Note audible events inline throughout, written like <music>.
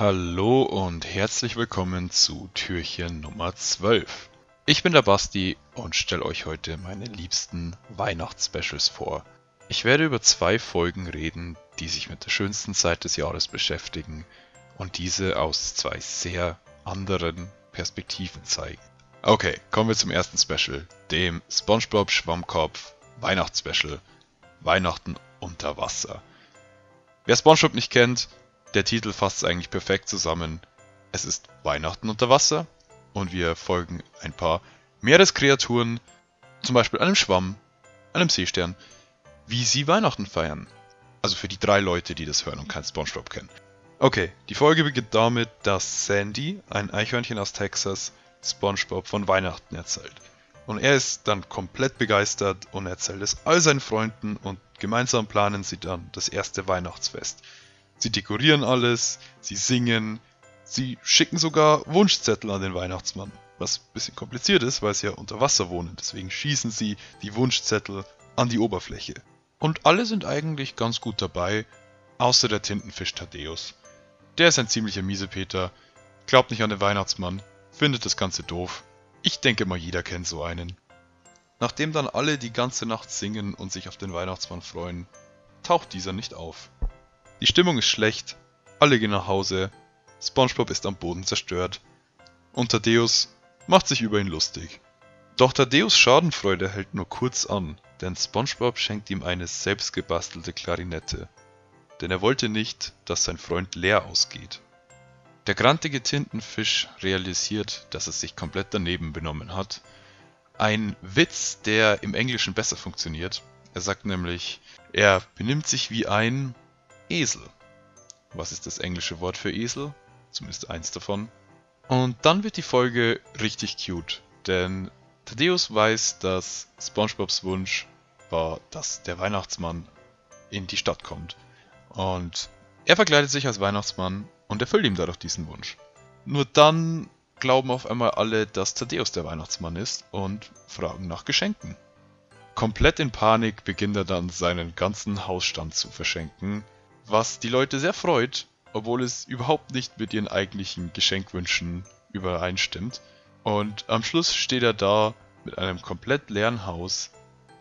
Hallo und herzlich willkommen zu Türchen Nummer 12. Ich bin der Basti und stelle euch heute meine liebsten Weihnachtsspecials vor. Ich werde über zwei Folgen reden, die sich mit der schönsten Zeit des Jahres beschäftigen und diese aus zwei sehr anderen Perspektiven zeigen. Okay, kommen wir zum ersten Special, dem SpongeBob Schwammkopf Weihnachtsspecial. Weihnachten unter Wasser. Wer SpongeBob nicht kennt, der Titel fasst es eigentlich perfekt zusammen. Es ist Weihnachten unter Wasser und wir folgen ein paar Meereskreaturen, zum Beispiel einem Schwamm, einem Seestern, wie sie Weihnachten feiern. Also für die drei Leute, die das hören und kein Spongebob kennen. Okay, die Folge beginnt damit, dass Sandy, ein Eichhörnchen aus Texas, Spongebob von Weihnachten erzählt. Und er ist dann komplett begeistert und erzählt es all seinen Freunden und gemeinsam planen sie dann das erste Weihnachtsfest. Sie dekorieren alles, sie singen, sie schicken sogar Wunschzettel an den Weihnachtsmann. Was ein bisschen kompliziert ist, weil sie ja unter Wasser wohnen. Deswegen schießen sie die Wunschzettel an die Oberfläche. Und alle sind eigentlich ganz gut dabei, außer der Tintenfisch Thaddeus. Der ist ein ziemlicher Miesepeter, glaubt nicht an den Weihnachtsmann, findet das Ganze doof. Ich denke mal, jeder kennt so einen. Nachdem dann alle die ganze Nacht singen und sich auf den Weihnachtsmann freuen, taucht dieser nicht auf. Die Stimmung ist schlecht, alle gehen nach Hause, SpongeBob ist am Boden zerstört und Thaddeus macht sich über ihn lustig. Doch Thaddeus Schadenfreude hält nur kurz an, denn SpongeBob schenkt ihm eine selbstgebastelte Klarinette. Denn er wollte nicht, dass sein Freund leer ausgeht. Der grantige Tintenfisch realisiert, dass er sich komplett daneben benommen hat. Ein Witz, der im Englischen besser funktioniert. Er sagt nämlich, er benimmt sich wie ein Esel. Was ist das englische Wort für Esel? Zumindest eins davon. Und dann wird die Folge richtig cute, denn Thaddeus weiß, dass SpongeBobs Wunsch war, dass der Weihnachtsmann in die Stadt kommt. Und er verkleidet sich als Weihnachtsmann und erfüllt ihm dadurch diesen Wunsch. Nur dann glauben auf einmal alle, dass Thaddeus der Weihnachtsmann ist und fragen nach Geschenken. Komplett in Panik beginnt er dann seinen ganzen Hausstand zu verschenken, was die Leute sehr freut, obwohl es überhaupt nicht mit ihren eigentlichen Geschenkwünschen übereinstimmt. Und am Schluss steht er da mit einem komplett leeren Haus,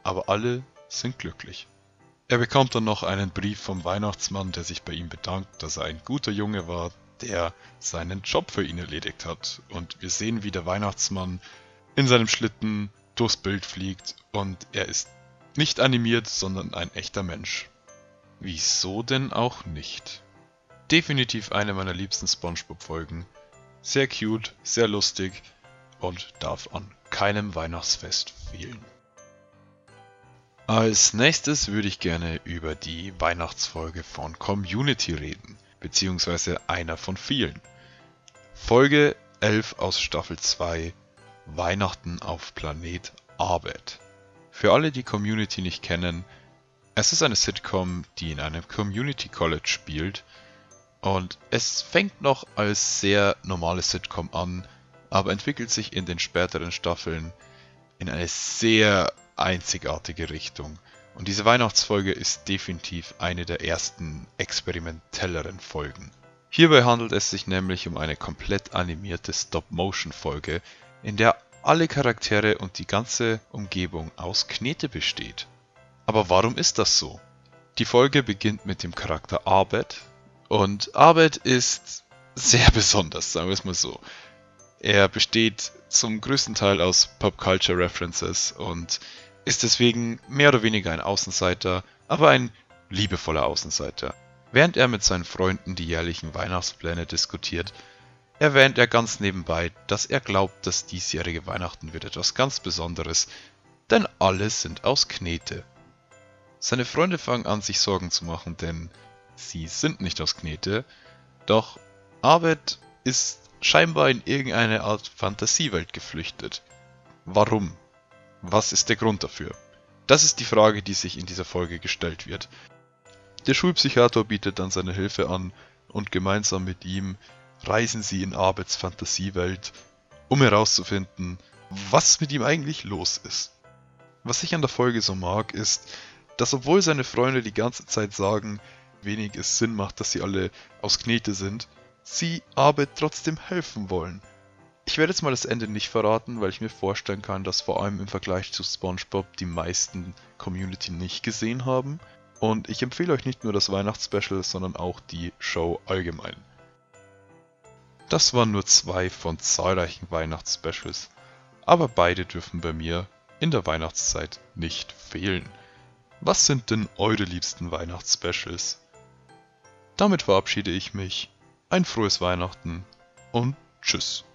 aber alle sind glücklich. Er bekommt dann noch einen Brief vom Weihnachtsmann, der sich bei ihm bedankt, dass er ein guter Junge war, der seinen Job für ihn erledigt hat. Und wir sehen, wie der Weihnachtsmann in seinem Schlitten durchs Bild fliegt und er ist nicht animiert, sondern ein echter Mensch. Wieso denn auch nicht? Definitiv eine meiner liebsten SpongeBob-Folgen. Sehr cute, sehr lustig und darf an keinem Weihnachtsfest fehlen. Als nächstes würde ich gerne über die Weihnachtsfolge von Community reden, beziehungsweise einer von vielen. Folge 11 aus Staffel 2 Weihnachten auf Planet Arbeit. Für alle, die Community nicht kennen, es ist eine Sitcom, die in einem Community College spielt und es fängt noch als sehr normale Sitcom an, aber entwickelt sich in den späteren Staffeln in eine sehr einzigartige Richtung. Und diese Weihnachtsfolge ist definitiv eine der ersten experimentelleren Folgen. Hierbei handelt es sich nämlich um eine komplett animierte Stop-Motion-Folge, in der alle Charaktere und die ganze Umgebung aus Knete besteht. Aber warum ist das so? Die Folge beginnt mit dem Charakter Arbet und Arbet ist sehr <laughs> besonders, sagen wir es mal so. Er besteht zum größten Teil aus Pop-Culture References und ist deswegen mehr oder weniger ein Außenseiter, aber ein liebevoller Außenseiter. Während er mit seinen Freunden die jährlichen Weihnachtspläne diskutiert, erwähnt er ganz nebenbei, dass er glaubt, das diesjährige Weihnachten wird etwas ganz Besonderes, denn alle sind aus Knete. Seine Freunde fangen an, sich Sorgen zu machen, denn sie sind nicht aus Knete. Doch Abed ist scheinbar in irgendeine Art Fantasiewelt geflüchtet. Warum? Was ist der Grund dafür? Das ist die Frage, die sich in dieser Folge gestellt wird. Der Schulpsychiater bietet dann seine Hilfe an und gemeinsam mit ihm reisen sie in Abeds Fantasiewelt, um herauszufinden, was mit ihm eigentlich los ist. Was ich an der Folge so mag, ist, dass obwohl seine Freunde die ganze Zeit sagen, wenig es Sinn macht, dass sie alle aus Knete sind, sie aber trotzdem helfen wollen. Ich werde jetzt mal das Ende nicht verraten, weil ich mir vorstellen kann, dass vor allem im Vergleich zu SpongeBob die meisten Community nicht gesehen haben. Und ich empfehle euch nicht nur das Weihnachtsspecial, sondern auch die Show allgemein. Das waren nur zwei von zahlreichen Weihnachtsspecials, aber beide dürfen bei mir in der Weihnachtszeit nicht fehlen. Was sind denn eure liebsten Weihnachtsspecials? Damit verabschiede ich mich. Ein frohes Weihnachten und tschüss.